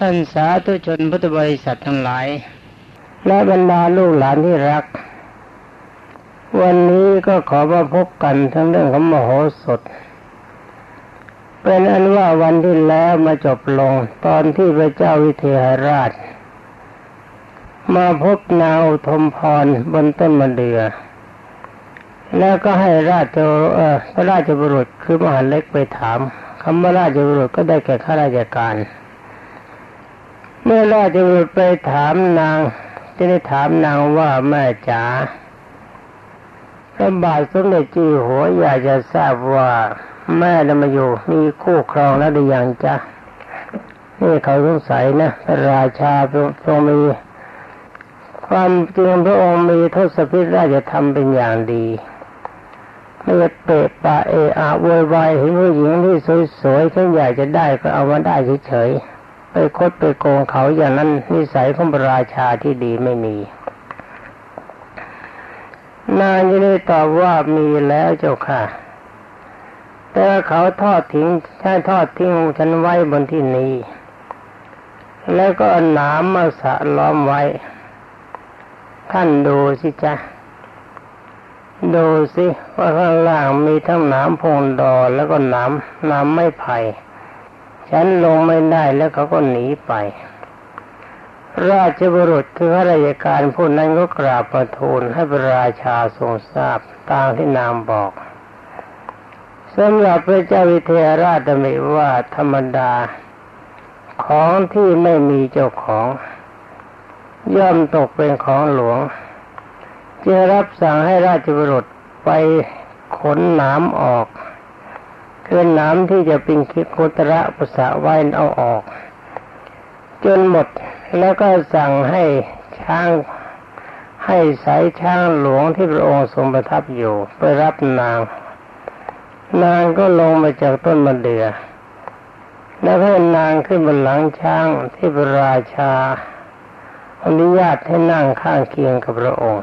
ท่านสาธุชนพุทธบริษัททั้งหลาย และบรรดาลูกหลานที่รัก วันนี้ก็ขอมาพบกันทั้งเรื่องของมโหสถ เป็นอันว่าวันที่แล้วมาจบลงตอนที่พระเจ้าวิเทหราช มาพบนางอุทมพรบนต้นมะเดือ่อแล้วก็ให้ราชเออพระราชบุรุษคือมหาเล็กไปถามคำว่าราชบุรุษก็ได้แก่ข้าราชการ เมื่อราชบุรุษไปถามนางจะได้ถามนางว่าแม่จ๋าพระบาทสมเด็จจีหัวอยากจะทราบว่า แม่จะมาอยู่มีคู่ครองแล้วหรือยังจ๊ะนี่เขาสงสัยนะพระราชาทรงมี ความจริงพระองค์มีทศพิธราชธรรมเป็นอย่างดีไม่เตะปะเออะโวยวายเห็นผู้หญิงที่สวยๆฉันอยากจะได้ก็เอามาได้เฉยๆ ไปคดไปโกงเขาอย่างนั้นนิสัยของพระราชาที่ดีไม่มี นางยังได้ตอบว่ามีแล้วเจ้าค่ะ แต่เขาทอดทิ้งใช้ทอดทิ้งฉันไว้บนที่นี้ แล้วก็หนามมาสะล้อมไว้ ท่านดูสิจ๊ะดูสิว่าข้างล่างมีทั้งน้ำพงดอแล้วก็น้ำน้ำไม่ไผ่ ฉันลงไม่ได้แล้วเขาก็หนีไป ราชบุรุษคือข้าราชการผู้นั้นก็กราบประทูลให้พระราชาทรงทราบตามที่นางบอกสำหรับพระเจ้าวิเทหราชดำริว่าธรรมดา ของที่ไม่มีเจ้าของ ย่อมตกเป็นของหลวงจึงรับสั่งให้ราชบุรุษไปขนหนามออก คือหนามที่จะเป็นคิโคตระภาษาไว้เอาออก จนหมดแล้วก็สั่งให้ช้างให้สายช้างหลวงที่พระองค์ทรงประทับอยู่ไปรับนาง นางก็ลงมาจากต้นมะเดือ่อแล้วให้นางขึ้นบนหลังช้างที่พระราชาอนุญาตให้นั่งข้างเคียงกับพระองค์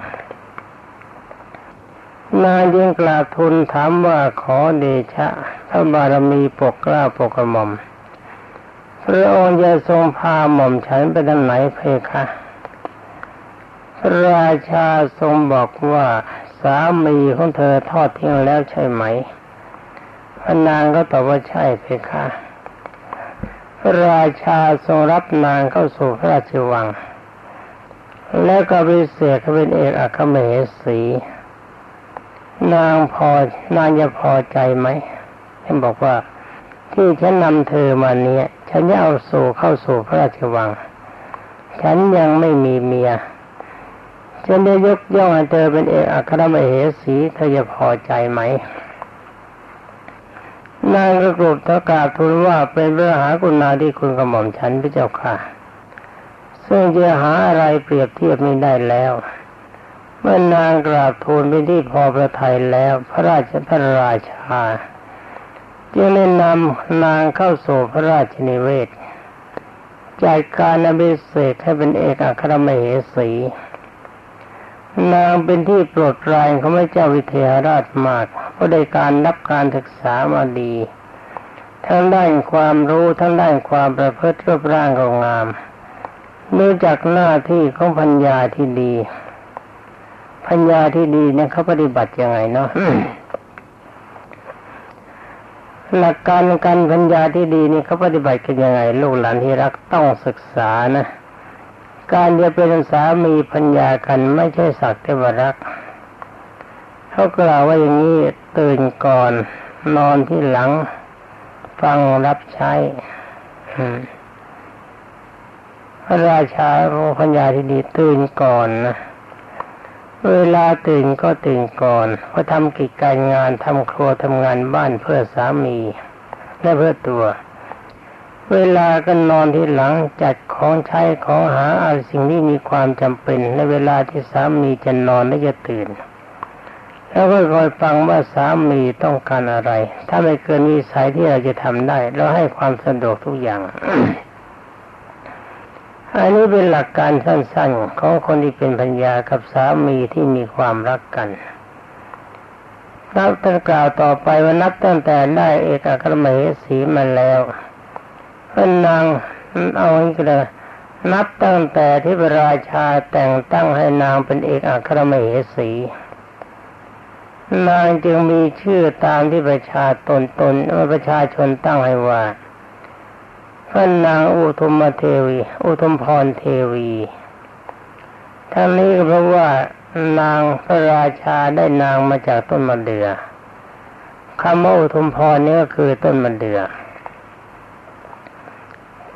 นางยิงกราบทูลถามว่าขอเดชะพระบารมีปกกล้าปกกระหม่อมพระองค์จะทรงพาหม่อมฉันไปทางไหนเพคะพระราชาทรงบอกว่าสามีของเธอทอดทิ้งแล้วใช่ไหมพระนางก็ตอบว่าใช่เพคะพระราชาทรงรับนางเข้าสู่พระราชวัง แล้วก็วิเศษเป็นเอกอัครมเหสี นางพอนางจะพอใจไหมท่านบอกว่าที่ฉันนำเธอมาเนี้ยฉันจะเอาสู่เข้าสู่พระราชวัง ฉันยังไม่มีเมีย ฉันได้ยกย่องเธอเป็นเอกอัครมเหสีเธอจะพอใจไหมนางก็กรุบทกาทูลว่าเป็นเรื่องหากุณาที่คุณกระหม่อมฉันพระเจ้าค่ะ ซึ่งจะหาอะไรเปรียบเทียบไม่ได้แล้ว เมื่อนางกราบทูลเป็นที่พอพระทัยแล้ว พระราชพระราชาจึงได้นำนางเข้าสู่พระราชนิเวศจัดการอภิเษกให้เป็นเอกอัครมเหสี นางเป็นที่โปรดปรานของพระเจ้าวิเทหราชมากเพราะได้การรับการศึกษามาดี ทั้งด้านความรู้ทั้งด้านความประพฤติรูปร่างของงามรู้จักหน้าที่ของพัญญาที่ดี ปัญญาที่ดีเนี่ยเขาปฏิบัติยังไงเนาะหลักการการปัญญาที่ดีนี่เขาปฏิบัติกันยังไงลูกหลานที่รักต้องศึกษานะ การจะเป็นสามีพัญญากันไม่ใช่สักแต่ว่ารักเขากล่าวว่าอย่างนี้ตื่นก่อน นอนที่หลัง ฟังรับใช้พระราชาโอพัญญาที่ดีตื่นก่อนนะ เวลาตื่นก็ตื่นก่อนเพราะทำกิจการงานทำครัวทำงานบ้านเพื่อสามีและเพื่อตัว เวลาก็นอนที่หลังจัดของใช้ของหาอะไรสิ่งที่มีความจำเป็นในเวลาที่สามีจะนอนและจะตื่น แล้วก็คอยฟังว่าสามีต้องการอะไร ถ้าไม่เกินวิสัยที่เราจะทำได้ เราให้ความสะดวกทุกอย่าง อันนี้เป็นหลักการสั้นๆ ของคนที่เป็นพัญญากับสามีที่มีความรักกันนับตั้งกล่าวต่อไปว่านับตั้งแต่ได้เอกอัครมเหสีมาแล้วพระนางเอาอย่างนี้เลยนับตั้งแต่ที่พระราชาแต่งตั้งให้นางเป็นเอกอัครมเหสี นางจึงมีชื่อตามที่ประชาตนตนประชาชนตั้งให้ว่า พระนางอุทุมเทวี อุทุมพรเทวีทั้งนี้ก็เพราะว่านางพระราชาได้นางมาจากต้นมะเดือ่อคำว่าอุทุมพรนี่ก็คือต้นมะเดือ่อ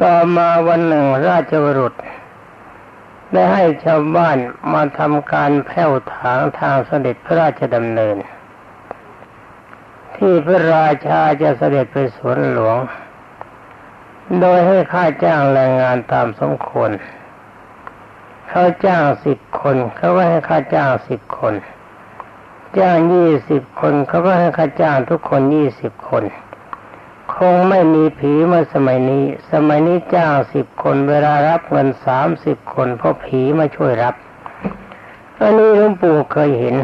ต่อมาวันหนึ่งราชวรุษ ได้ให้ชาวบ้านมาทำการแผ่วถางทางเสด็จพระราชดำเนิน ที่พระราชาจะเสด็จไปสวนหลวง โดยให้ค่าจ้างแรงงานตามสมควรเขาจ้างสิบคนเขาก็ให้ค่าจ้างสิบคน จ้างยี่สิบคนเขาก็ให้ค่าจ้างทุกคนยี่สิบคน คงไม่มีผีเมื่อสมัยนี้ สมัยนี้จ้างสิบคนเวลารับเงินสามสิบคนเพราะผีมาช่วยรับอันนี้หลวงปู่เคยเห็น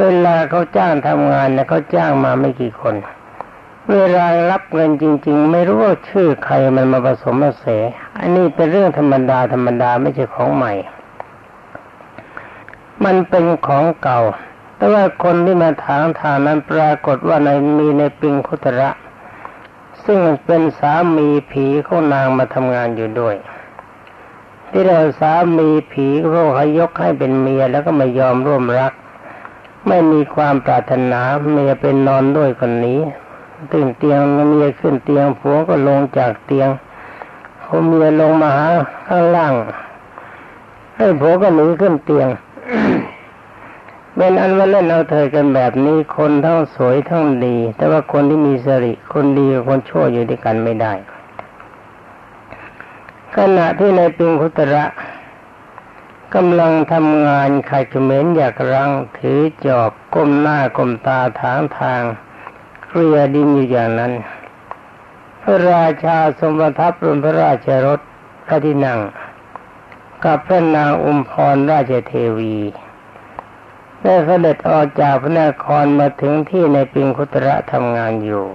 เวลาเขาจ้างทำงานนะเขาจ้างมาไม่กี่คนเเวลารับเงินจริง ๆ ไม่รู้ว่าชื่อใครมันมาผสมมาเสอันนี้เป็นเรื่องธรรมดาธรรมดาไม่ใช่ของใหม่ มันเป็นของเก่า แต่ว่าคนที่มาถางทางนั้นปรากฏว่าในมีในปิงคุตระ ซึ่งเป็นสามีผีของนางมาทำงานอยู่ด้วย ที่เราสามีผีเขาขยกให้เป็นเมียแล้วก็ไม่ยอมร่วมรัก ไม่มีความปรารถนาเมียเป็นนอนด้วยคนนี้ ตื่นเตียงเมียขึ้นเตียงผัวก็ลงจากเตียงเขาเมียลงมาหาข้างล่างให้ผัวก็หนีขึ้นเตียงเป็นอันว่าเล่นเอาเธอกันแบบนี้คนทั้งสวยทั้งดี แต่ว่าคนที่มีสริคนดีกับคนชั่วอยู่ด้วยกันไม่ได้ ขณะที่ในปิงคุตระกำลังทำงานขัดเขมรอยากรังถือจอบก้มหน้าก้มตาทางทาง คลียดินอยู่อย่างนั้น พระราชาทรงประทับบนพระราชรถพระที่นั่ง กับพระนางอุมพรราชเทวีได้เสด็จออกจากพระนครมาถึงที่ในปิงคุตระทำงานอยู่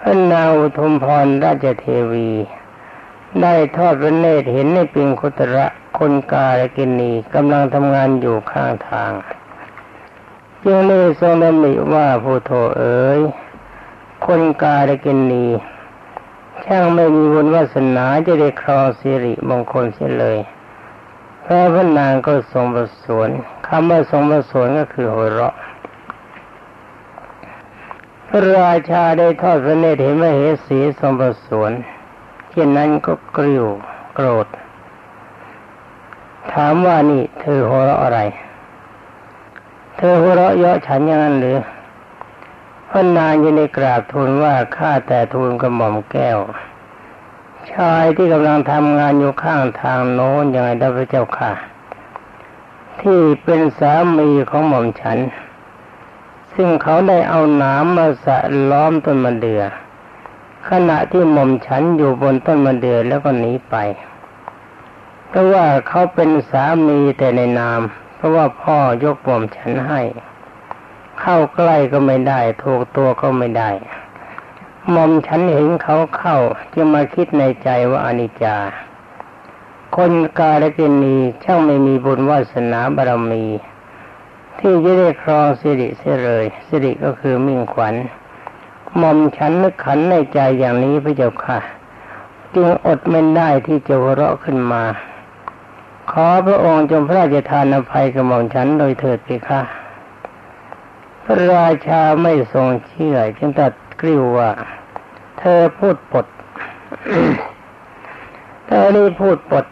พระนางอุทุมพรราชเทวี ได้ทอดพระเนตรเห็นในปิงคุตระคนกาลกินีกำลังทำงานอยู่ข้างทาง จึงได้ทรงดำริว่าผู้โทเอ๋ยคนกาลกินีช่างไม่มีบุญวาสนาจะได้ครองสิริมงคลเสียเลยพระพนางก็ทรงประสวนคำว่าทรงประสวนก็คือหัวเราะพระราชาได้ทอดพระเนตรเห็นว่าเหสีทรงประสวนเช่นนั้นก็กริ้วโกรธ ถามว่านี่เธอหัวเราะอะไร ธอหัวเราะเยาะฉันอย่างนั้นหรือพระนางยังได้กราบทูลว่าข้าแต่ทูลกระหม่อมแก้ว ชายที่กำลังทำงานอยู่ข้างทางโน้นยังไงได้พระเจ้าค่ะ ที่เป็นสามีของหม่อมฉัน ซึ่งเขาได้เอาหนามมาสะล้อมต้นมะเดือ่อขณะที่หม่อมฉันอยู่บนต้นมะเดื่อแล้วก็หนีไป เพราะว่าเขาเป็นสามีแต่ในนาม ราะว่าพ่อยกหม่มฉันให้ เข้าใกล้ก็ไม่ได้ถูกตัวก็ไม่ได้มอมฉันเห็นเขาเข้าจึงมาคิดในใจว่าอนิจจา คนกาลกินีช่างไม่มีบุญวาสนาบารมี ที่จะได้ครองสิริเสียเลยสิริก็คือมิ่งขวัญมอมฉันนึกขันในใจอย่างนี้พระเจ้าค่ะ จึงอดไม่ได้ที่จะหัวเราะขึ้นมา ขอพระองค์จงพระราชทานอภัยกับหม่อมฉันโดยเถิดเพคะพระราชาไม่ทรงเชื่อจึงตัดกริ้วว่า เธอพูดปด เธอนี่พูดปด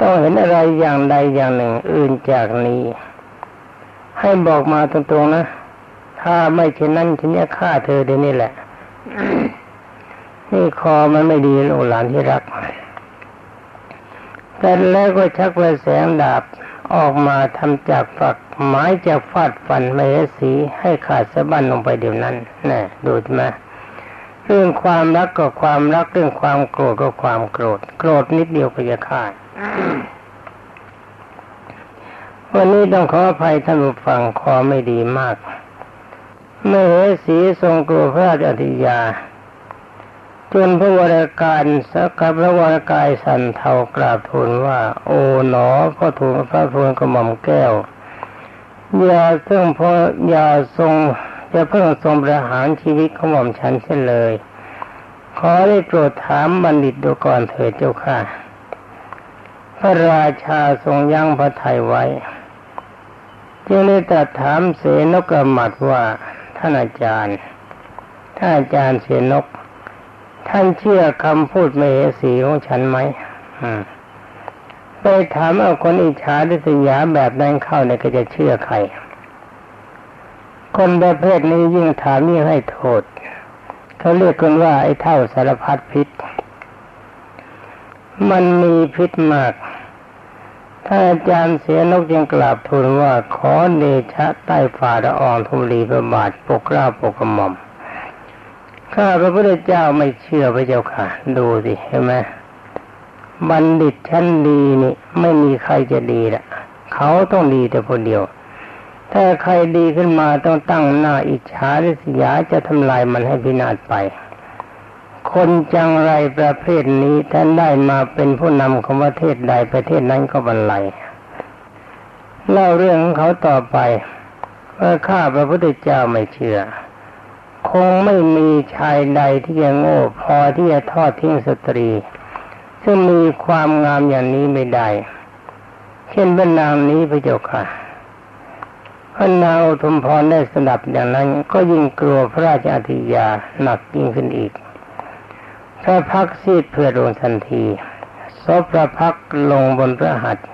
ต้องเห็นอะไรอย่างใดอย่างหนึ่งอื่นจากนี้ ให้บอกมาตรงๆนะ ถ้าไม่เช่นนั้นฉันจะฆ่าเธอเดี๋ยวนี้แหละ นี่คอมันไม่ดีลูกหลานที่รัก แต่แล้วก็ชักไปแสงดาบออกมาทำจากฝักไม้จากฟาดฟันเมสีให้ขาดสะบั้นลงไปเดี๋ยวนั้นน่ดูไหมเรื่องความรักก็ความรักเรื่องความโกรธก็ความโกรธ โกรธนิดเดียวก็จะขาดวันนี้ต้องขออภัยท่านผู้ฟังคอไม่ดีมากเมื่อสีทรงกลัวพระอธิยา จนพระวรากายสักกับพระวรากายสันเทากราบทูลว่า โอ๋หนอพ่อทูลพระทูลกระหม่อมแก้วอย่าเพิ่งพออย่าทรงอย่าเพิ่งทรงประหารชีวิตของหม่อมฉันเช่นเลย ขอได้โปรดถามบัณฑิตดูก่อนเถิดเจ้าค่ะ พระราชาทรงยั้งพระทัยไว้ จึงได้ตรัสถามเสนกกรมัดว่าท่านอาจารย์ท่านอาจารย์เสนก ท่านเชื่อคำพูดมเหสีของฉันไหมไปถามเอาคนอิจฉาดิษยาแบบนั้นเข้าเนี่ยก็จะเชื่อใคร คนประเภทนี้ยิ่งถามยิ่งให้โทษ เขาเรียกกันว่าไอ้เท่าสารพัดพิษ มันมีพิษมาก ถ้าอาจารย์เสียนกยังกราบทูลว่าขอเดชะใต้ฝ่าละอองทุลีพระบาทปกกล้าปกกระหม่อม ข้าพระพุทธเจ้าไม่เชื่อพระเจ้าค่ะ ดูสิเห็นไหมบัณฑิตชั้นดีนี่ไม่มีใครจะดีละเขาต้องดีแต่คนเดียว ถ้าใครดีขึ้นมาต้องตั้งหน้าอิจฉาริษยาจะทำลายมันให้พินาศไป คนจังไรประเภทนี้ท่านได้มาเป็นผู้นำของประเทศใดประเทศนั้นก็บรรลัยเล่าเรื่องของเขาต่อไปว่าข้าพระพุทธเจ้าไม่เชื่อ คงไม่มีชายใดที่จะโง่พอที่จะทอดทิ้งสตรี ซึ่งมีความงามอย่างนี้ไม่ได้ เช่นพระนางนี้พระเจ้าค่ะพระนางอุทุมพรได้สดับอย่างนั้น ก็ยิ่งกลัวพระราชอธิยาหนักยิ่งขึ้นอีกพระพักซีดเพื่อดวงทันทีซบพระพักลงบนพระหัตถ์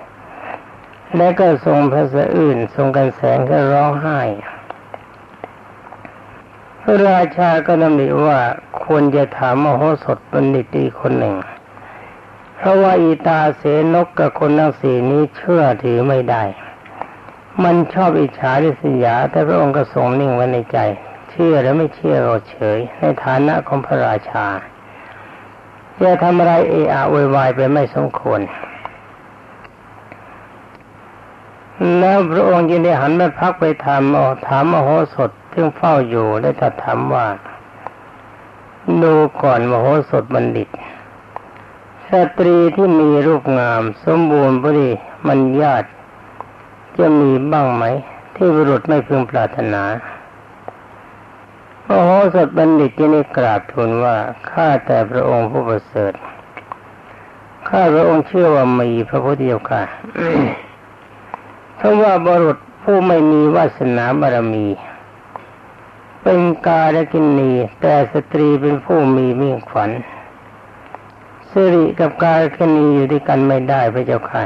และก็ทรงพระสะอื่นทรงกันแสงก็ร้องไห้ พระราชาก็นำหนิว่าควรจะถามมโหสถบัณฑิตอีกคนหนึ่ง เพราะว่าอีตาเสนกกับคนทั้งสี่นี้เชื่อถือไม่ได้ มันชอบอิจฉาริษยา แต่พระองค์ก็ทรงนิ่งไว้ในใจ เชื่อและไม่เชื่อก็เฉย ในฐานะของพระราชาจะทำอะไรเอะอะวายไปไม่สมควร แล้วพระองค์จึงได้หันมาพักไปถามถามมโหสถซึ่งเฝ้าอยู่ได้ตรัสถามว่า ดูก่อนมโหสถบัณฑิต สตรีที่มีรูปงาม สมบูรณ์บริมันญาติ จะมีบ้างไหม ที่บุรุษไม่พึงปรารถนาโอโหสถบัณฑิตที่นี่กราบทูลว่าข้าแต่พระองค์ผู้ประเสริฐข้าพระองค์เชื่อว่ามีพระพุทธเจ้าค่ะ เพราะว่าบรุษผู้ไม่มีวาสนาบารมี เป็นกาและกินนีแต่สตรีเป็นผู้มีมิ่งขวัญสิริกับกาลกินีอยู่ด้วยกันไม่ได้พระเจ้าค่ะ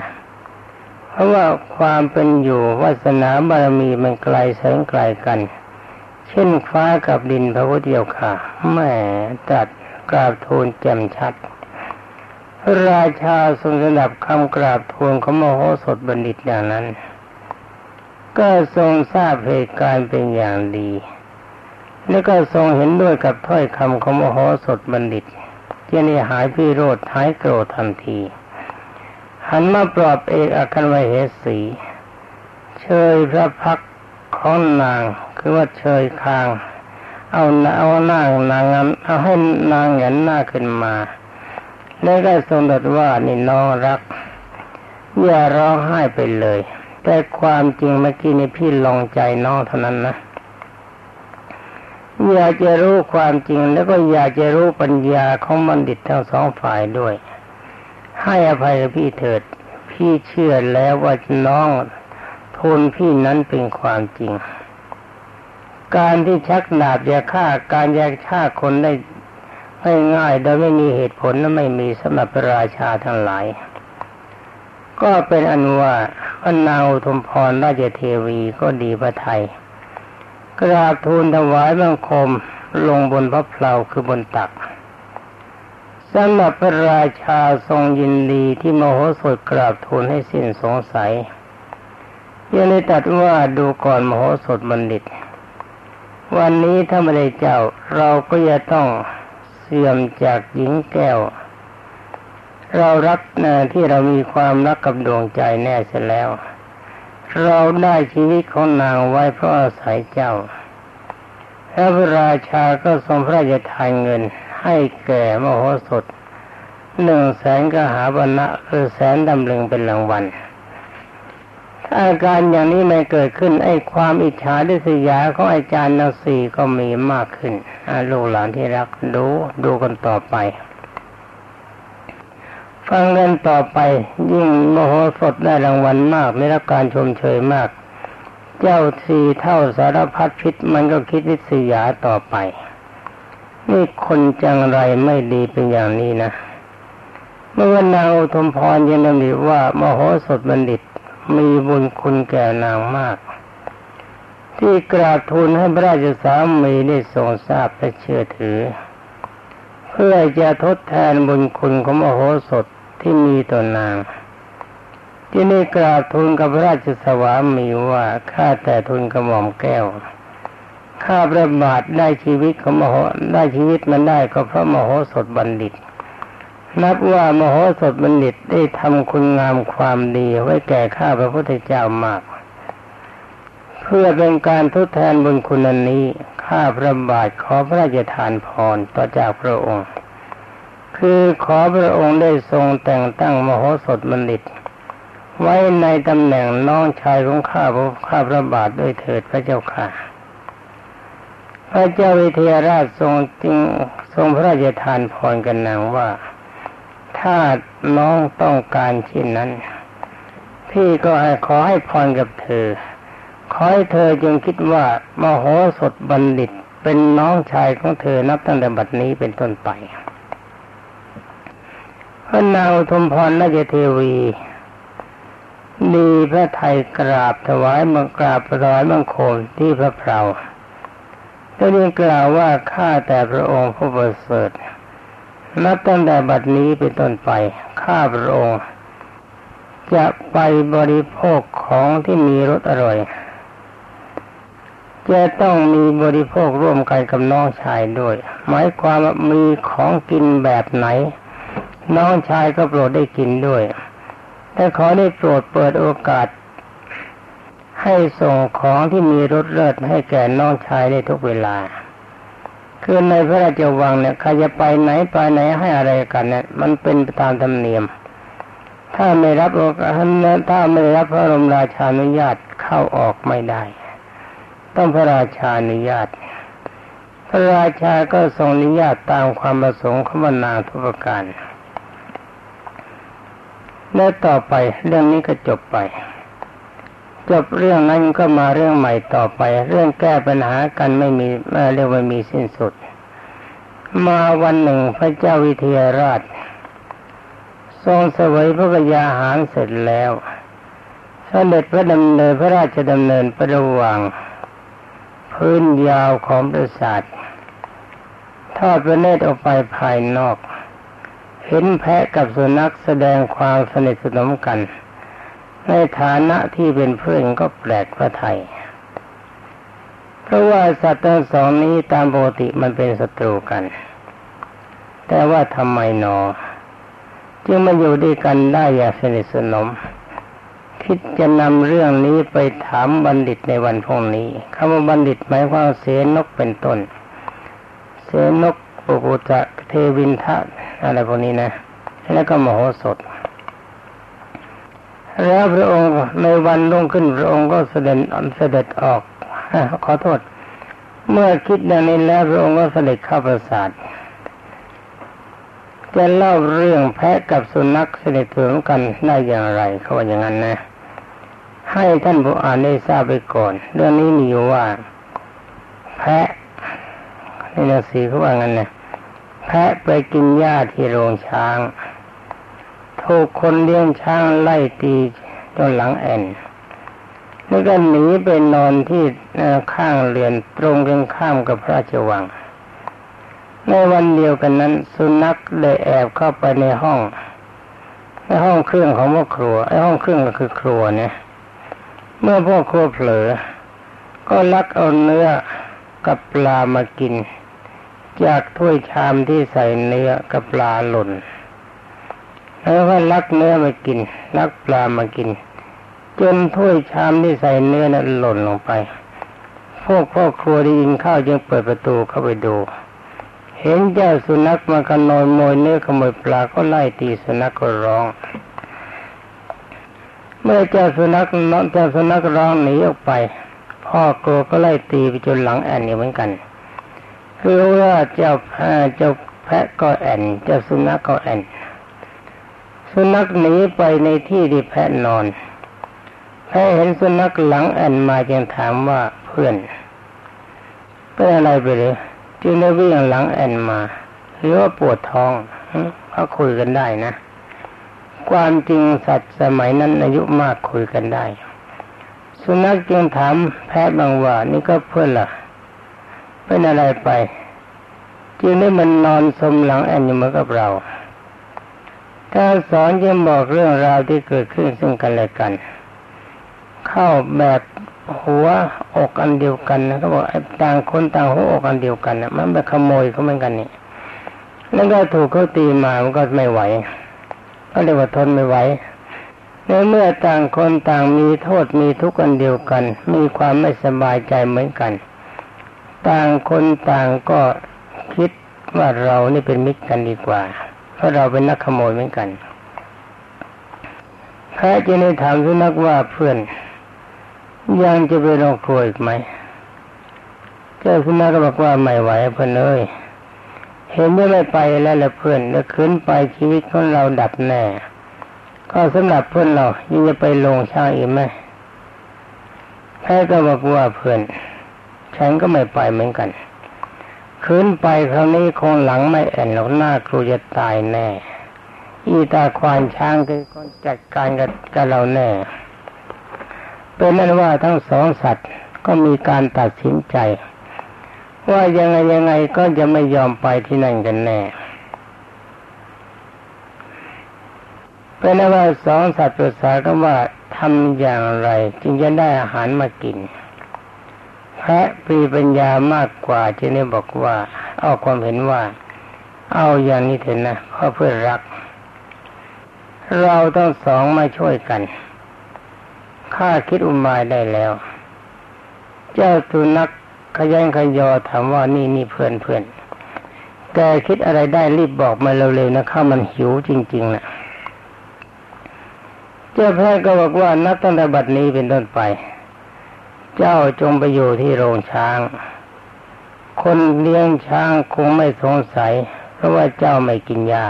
เพราะว่าความเป็นอยู่วาสนาบารมีมันไกลแสนไกลกัน เช่นฟ้ากับดินพระพุทธเจ้าค่ะแม่ตัดกราบทูลแจ่มชัดพระราชาทรงสดับคำกราบทูลของมโหสถบัณฑิตอย่างนั้น ก็ทรงทราบเหตุการณ์เป็นอย่างดี และก็ทรงเห็นด้วยกับถ้อยคำของมโหสถบัณฑิตที่นี่หายพิโรธหายโกรธทันที หันมาปลอบเอกอัครวเหสี เชยพระพักของนางคือว่าเชยคาง เอาเอาหน้านางเอาให้นางเห็นหน้าขึ้นมา แล้วก็ทรงตรัสว่านี่น้องรัก อย่าร้องไห้ไปเลย แต่ความจริงเมื่อกี้นี่พี่ลองใจน้องเท่านั้นนะอยากจะรู้ความจริงแล้วก็อยากจะรู้ปัญญาของบัณฑิตทั้งสองฝ่ายด้วย ให้อภัยพี่เถิด พี่เชื่อแล้วว่าน้องทูลพี่นั้นเป็นความจริง การที่ชักดาบจะฆ่าการแยกฆ่าคนได้ง่ายๆโดยไม่มีเหตุผลและไม่มีสำหรับพระราชาทั้งหลาย ก็เป็นอันว่า พระนางอุทุมพรราชเทวีก็ดีพระไทยกราบทูลถวายบังคมลงบนพระเพลาคือบนตักสำหรับพระราชาทรงยินดีที่มโหสถกราบทูลให้สิ้นสงสัยยังได้ตัดว่าดูก่อนมโหสถบัณฑิต วันนี้ถ้าไม่ได้เจ้าเราก็จะต้องเสื่อมจากหญิงแก้ว เรารักนะที่เรามีความรักกับดวงใจแน่เสียแล้ว เราได้ชีวิตของนางไว้เพราะอาศัยเจ้าแล้วพระราชาก็ทรงพระราชทานเงินให้แก่มโหสถหนึ่งแสนกหาบรรณะคือแสนดำลึงเป็นรางวัลอาการอย่างนี้ไม่เกิดขึ้น ไอ้ความอิจฉาดิษยาของอาจารย์นาสีก็มีมากขึ้นลูกหลานที่รักดูดูกันต่อไป ฟังเรื่องต่อไปยิ่งโมโหสถได้รางวัลมากได้รับการชมเชยมาก เจ้าสีเท่าสารพัดพิษมันก็คิดวิษยาต่อไปนี่คนจังไรไม่ดีเป็นอย่างนี้นะ เมื่อนางอุทมพรยังนำดีว่ามโหสถบัณฑิตมีบุญคุณแก่นางมาก ที่กราบทูลให้พระราชสามีได้ทรงทราบและเชื่อถือ เพื่อจะทดแทนบุญคุณของมโหสถ ที่มีต่อนาง ที่ได้กราบทูลกับพระราชสวามีว่าข้าแต่ทูลกระหม่อมแก้วข้าพระบาทได้ชีวิตของมโหได้ชีวิตมันได้ก็เพราะมโหสถบัณฑิต นับว่ามโหสถบัณฑิตได้ทำคุณงามความดีไว้แก่ข้าพระพุทธเจ้ามาก เพื่อเป็นการทดแทนบุญคุณนนี้ ข้าพระบาทขอพระราชทานพรต่อจากพระองค์ คือขอพระองค์ได้ทรงแต่งตั้งมโหสถบัณฑิตไว้ในตำแหน่งน้องชายของข้าพระข้าพระบาทด้วยเถิดพระเจ้าค่ะ พระเจ้าวิเทหราชทรงจึงทรงพระราชทานพรกันนางว่า ถ้าน้องต้องการเช่นนั้น พี่ก็ให้ขอให้พรกับเธอ ขอให้เธอจงคิดว่ามโหสถบัณฑิตเป็นน้องชายของเธอนับตั้งแต่บัดนี้เป็นต้นไป ระนางอุทมพรราชเทวีดีพระไทยกราบถวายมังกราบถวายมังคมที่พระเพลาก็ได้กล่าวว่าข้าแต่พระองค์ผู้ประเสริฐนับตั้งแต่บัดนี้เป็นต้นไปข้าพระองค์จะไปบริโภคของที่มีรสอร่อย จะต้องมีบริโภคร่วมกันกับน้องชายด้วย หมายความว่ามีของกินแบบไหน น้องชายก็โปรดได้กินด้วย แต่ขอได้โปรดเปิดโอกาส ให้ส่งของที่มีรสเลิศให้แก่น้องชายได้ทุกเวลา คือในพระราชวังเนี่ยใครจะไปไหนไปไหนให้อะไรกันเนี่ยมันเป็นตามธรรมเนียม ถ้าไม่รับโอกาสถ้าไม่รับพระบรมราชานุญาตเข้าออกไม่ได้ ต้องพระราชานุญาตพระราชาก็ทรงอนุญาตตามความประสงค์ของบรรณาทุกประการ และต่อไปเรื่องนี้ก็จบไป จบเรื่องนั้นก็มาเรื่องใหม่ต่อไป เรื่องแก้ปัญหากันไม่มีเรียกว่ามีสิ้นสุด มาวันหนึ่งพระเจ้าวิเทหราช ทรงเสวยพระกยาหารเสร็จแล้วเสด็จพระดำเนินพระราชดำเนินประระวังพื้นยาวของปราสาททอดพระเนตรออกไปภายนอก เห็นแพะกับสุนัขแสดงความสนิทสนมกัน ในฐานะที่เป็นเพื่อนก็แปลกพระไทย เพราะว่าสัตว์ทั้งสองนี้ตามปกติมันเป็นศัตรูกัน แต่ว่าทำไมหนอ จึงมาอยู่ด้วยกันได้อย่างสนิทสนมคิดจะนำเรื่องนี้ไปถามบัณฑิตในวันพรุ่งนี้คำว่าบัณฑิตหมายความเสนกเป็นต้น เสนกปุกุจะเทวินทะ อะไรพวกนี้นะ แล้วก็มโหสถ แล้วพระองค์ในวันรุ่งขึ้นพระองค์ก็เสด็จเสด็จออกขอโทษ เมื่อคิดดังนี้แล้วพระองค์ก็เสด็จเข้าปราสาทจะเล่าเรื่องแพะกับสุนัขเสด็จถึงกันได้อย่างไร เขาว่าอย่างนั้นนะ ให้ท่านผู้อ่านได้ทราบไปก่อน เรื่องนี้มีอยู่ว่า แพะในหนังสือเขาว่างั้นนะ แพะไปกินหญ้าที่โรงช้าง ถูกคนเลี้ยงช้างไล่ตีจนหลังแอนแล้วก็หนีไปนอนที่ข้างเรือนตรงกันข้ามกับพระราชวัง ในวันเดียวกันนั้น สุนัขได้แอบเข้าไปในห้องในห้องเครื่องของพ่อครัวไอ้ห้องเครื่องก็คือครัวเนี่ย เมื่อพ่อครัวเผลอ ก็ลักเอาเนื้อกับปลามากิน จากถ้วยชามที่ใส่เนื้อกับปลาหล่น แล้วก็ลักเนื้อมากิน ลักปลามากิน จนถ้วยชามที่ใส่เนื้อนั้นหล่นลงไป พวกพ่อครัวได้ยินข้าวจึงเปิดประตูเข้าไปดู เห็นเจ้าสุนัขมาขโมยโมยเนื้อขโมยปลาก็ไล่ตีสุนัขก็ร้องเมื่อเจ้าสุนัขน้องเจ้าสุนัขร้องหนีออกไป พ่อกลัวก็ไล่ตีไปจนหลังแอนอยู่เหมือนกัน คือว่าเจ้าแพะเจ้าแพะก็แอนเจ้าสุนัขก็แอนสุนัขหนีไปในที่ที่แพะนอนแพะเห็นสุนัขหลังแอนมาจึงถามว่าเพื่อนเป็นอะไรไปเลยจึงได้วิ่งหลังแอนมาหรือว่าปวดท้องเขาคุยกันได้นะ ความจริงสัตว์สมัยนั้นอายุมากคุยกันได้ สุนัขจึงถามแพะบางว่านี่ก็เพื่อนล่ะ เป็นอะไรไป จึงได้มันนอนสมหลังแอนอยู่เหมือนกับเรากาสอนยังบอกเรื่องราวที่เกิดขึ้นซึ่งกันและกัน เข้าแบบหัวอกอันเดียวกันนะเขาบอกต่างคนต่างหัวอกอันเดียวกันนะมันไปขโมยเขาเหมือนกันนี่แล้วก็ถูกเขาตีมามันก็ไม่ไหวก็เรียกว่าทนไม่ไหวในเมื่อต่างคนต่างมีโทษมีทุกข์อันเดียวกัน มีความไม่สบายใจเหมือนกัน ต่างคนต่างก็คิดว่าเรานี่เป็นมิตรกันดีกว่า เพราะเราเป็นนักขโมยเหมือนกันแพ้จะได้ถามสุนัขว่าเพื่อนยังจะไปโรงครัวอีกไหมเจ้าคุณนาก็บอกว่าไม่ไหวเพื่อนเอ้ยเห็นว่าไม่ไปแล้วละเพื่อนแล้วขึ้นไปชีวิตของเราดับแน่ ก็สำหรับเพื่อนเรายังจะไปลงช่างอีกไหมแพ้ก็บอกว่าเพื่อน ฉันก็ไม่ไปเหมือนกันขึ้นไปคราวนี้คงหลังไม่แอนหรอกหน้าครูจะตายแน่ อีตาควานช้างคือคนจัดการกับเราแน่ เป็นนั้นว่าทั้งสองสัตว์ก็มีการตัดสินใจ ว่ายังไงยังไงก็จะไม่ยอมไปที่นั่นกันแน่เป็นนั้นว่าสองสัตว์ปรึกษากันว่าทำอย่างไร จึงจะได้อาหารมากิน แพะปีปัญญามากกว่าจึงได้บอกว่าเอาความเห็นว่า เอาอย่างนี้เถอะนะเพราะเพื่อรัก เราต้องสองมาช่วยกันข้าคิดอุบายได้แล้ว เจ้าสุนัขขยันขยอถามว่านี่นี่เพื่อนเพื่อนแกคิดอะไรได้รีบบอกมาเร็วๆนะข้ามันหิวจริงๆนะเจ้าแพทย์ก็บอกว่านับตั้งแต่บัดนี้เป็นต้นไป เจ้าจงไปอยู่ที่โรงช้าง คนเลี้ยงช้างคงไม่สงสัย เพราะว่าเจ้าไม่กินยา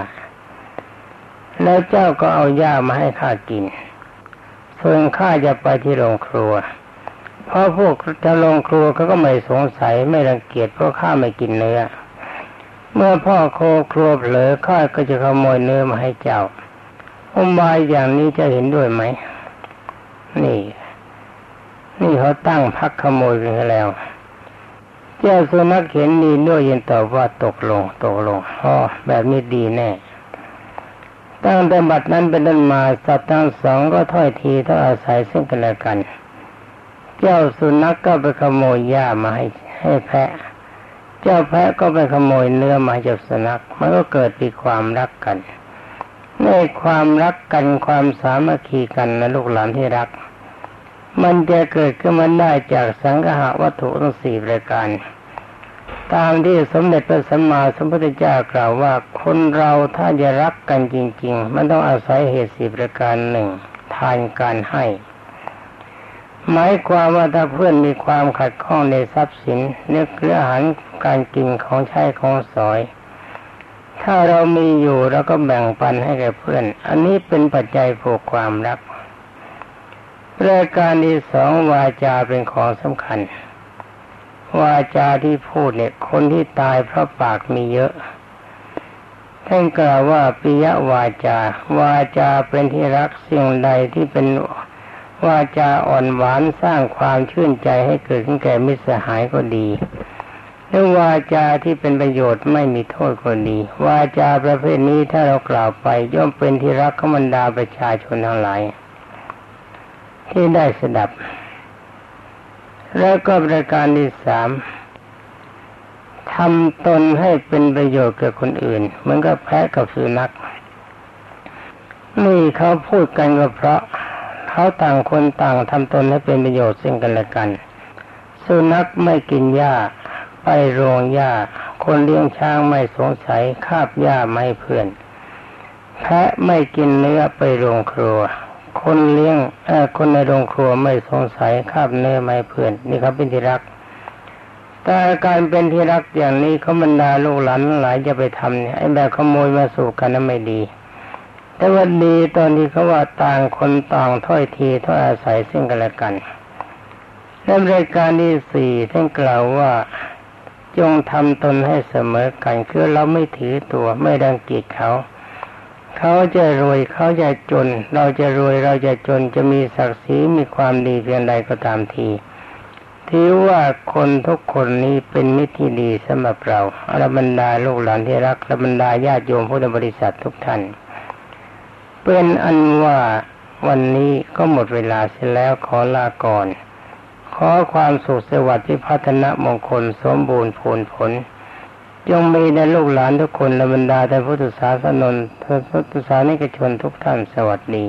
แล้วเจ้าก็เอายามาให้ข้ากิน ส่วนข้าจะไปที่โรงครัว เพราะพวกจะโรงครัวเขาก็ไม่สงสัยไม่รังเกียจเพราะข้าไม่กินเนื้อ เมื่อพ่อโคครัวเผลอข้าก็จะขโมยเนื้อมาให้เจ้าอุบายอย่างนี้จะเห็นด้วยไหม นี่ นี่เขาตั้งพักขโมยกันแล้ว เจ้าสุนัขเห็นดีด้วยยินตอบว่าตกลง ตกลงอ๋อแบบนี้ดีแน่ ตั้งแต่บัดนั้นเป็นต้นมาสัตว์ทั้งสองก็ถ้อยทีต้องอาศัยซึ่งกันและกัน เจ้าสุนัขกก็ไปขโมยหญ้ามาให้ให้แพะ เจ้าแพะก็ไปขโมยเนื้อมาจากสุนัข มันก็เกิดปีความรักกันในความรักกันความสามัคคีกันนะลูกหลานที่รัก มันจะเกิดขึ้นมาได้จากสังหะวัตถุทั้งสี่ประการ ตามที่สมเด็จพระสัมมาสัมพุทธเจ้ากล่าวว่าคนเราถ้าจะรักกันจริง ๆ มันต้องอาศัยเหตุสิประการหนึ่งทานการให้ หมายความว่าถ้าเพื่อนมีความขัดข้องในทรัพย์สินเนื้อเกลืออาหารการกินของใช้ของสอย ถ้าเรามีอยู่เราก็แบ่งปันให้แก่เพื่อน อันนี้เป็นปัจจัยผูกความรัก รายการที่สองวาจาเป็นของสำคัญ วาจาที่พูดเนี่ย คนที่ตายเพราะปากมีเยอะท่านกล่าวว่าปิยวาจา วาจาเป็นที่รักสิ่งใดที่เป็นวาจาอ่อนหวานสร้างความชื่นใจให้เกิดขึ้นแก่มิตรสหายก็ดีหรือวาจาที่เป็นประโยชน์ไม่มีโทษก็ดี วาจาประเภทนี้ถ้าเรากล่าวไป ย่อมเป็นที่รักขมันดาประชาชนทั้งหลาย ที่ได้สดับ แล้วก็ประการที่สามทำตนให้เป็นประโยชน์กับคนอื่น เหมือนกับแพะกับสุนัขนี่เขาพูดกันก็เพราะเขาต่างคนต่างทำตนให้เป็นประโยชน์ซึ่งกันและกัน สุนัขไม่กินหญ้า ไปโรงหญ้า คนเลี้ยงช้างไม่สงสัยคาบหญ้าไม่เพื่อน แพะไม่กินเนื้อไปโรงครัว คนเลี้ยงคนในโรงครัวไม่สงสัยคาบเนื้อไม่เพื่อนนี่ครับเป็นที่รัก แต่การเป็นที่รักอย่างนี้เขาบรรดาลูกหลานหลายจะไปทำเนี่ยไอ้แบบขโมยมาสู่กันนั้นไม่ดี แต่วันดีตอนนี้เขาว่าต่างคนต่างถ้อยทีถ้อยอาศัยซึ่งกันและกันในรายการที่สี่ท่านกล่าวว่าจงทำตนให้เสมอกันคือเราไม่ถือตัวไม่ดังกีดเขา เขาจะรวยเขาจะจน เราจะรวยเราจะจนจะมีศักดิ์ศรีมีความดีเพียงใดก็ตามทีถือว่าคนทุกคนนี้เป็นมิตรที่ดีสำหรับเราอรบรรดาลูกหลานที่รักและบรรดาญาติโยมพุทธบริษัททุกท่าน เป็นอันว่าวันนี้ก็หมดเวลาเสียแล้วขอลาก่อน ขอความสุขสวัสดิ์ที่พัฒนมงคลสมบูรณ์ผลผล จงมีในลูกหลานทุกคนและบรรดาแต่พุทธศาสนนพุทธศาสนิกชนทุกท่านสวัสดี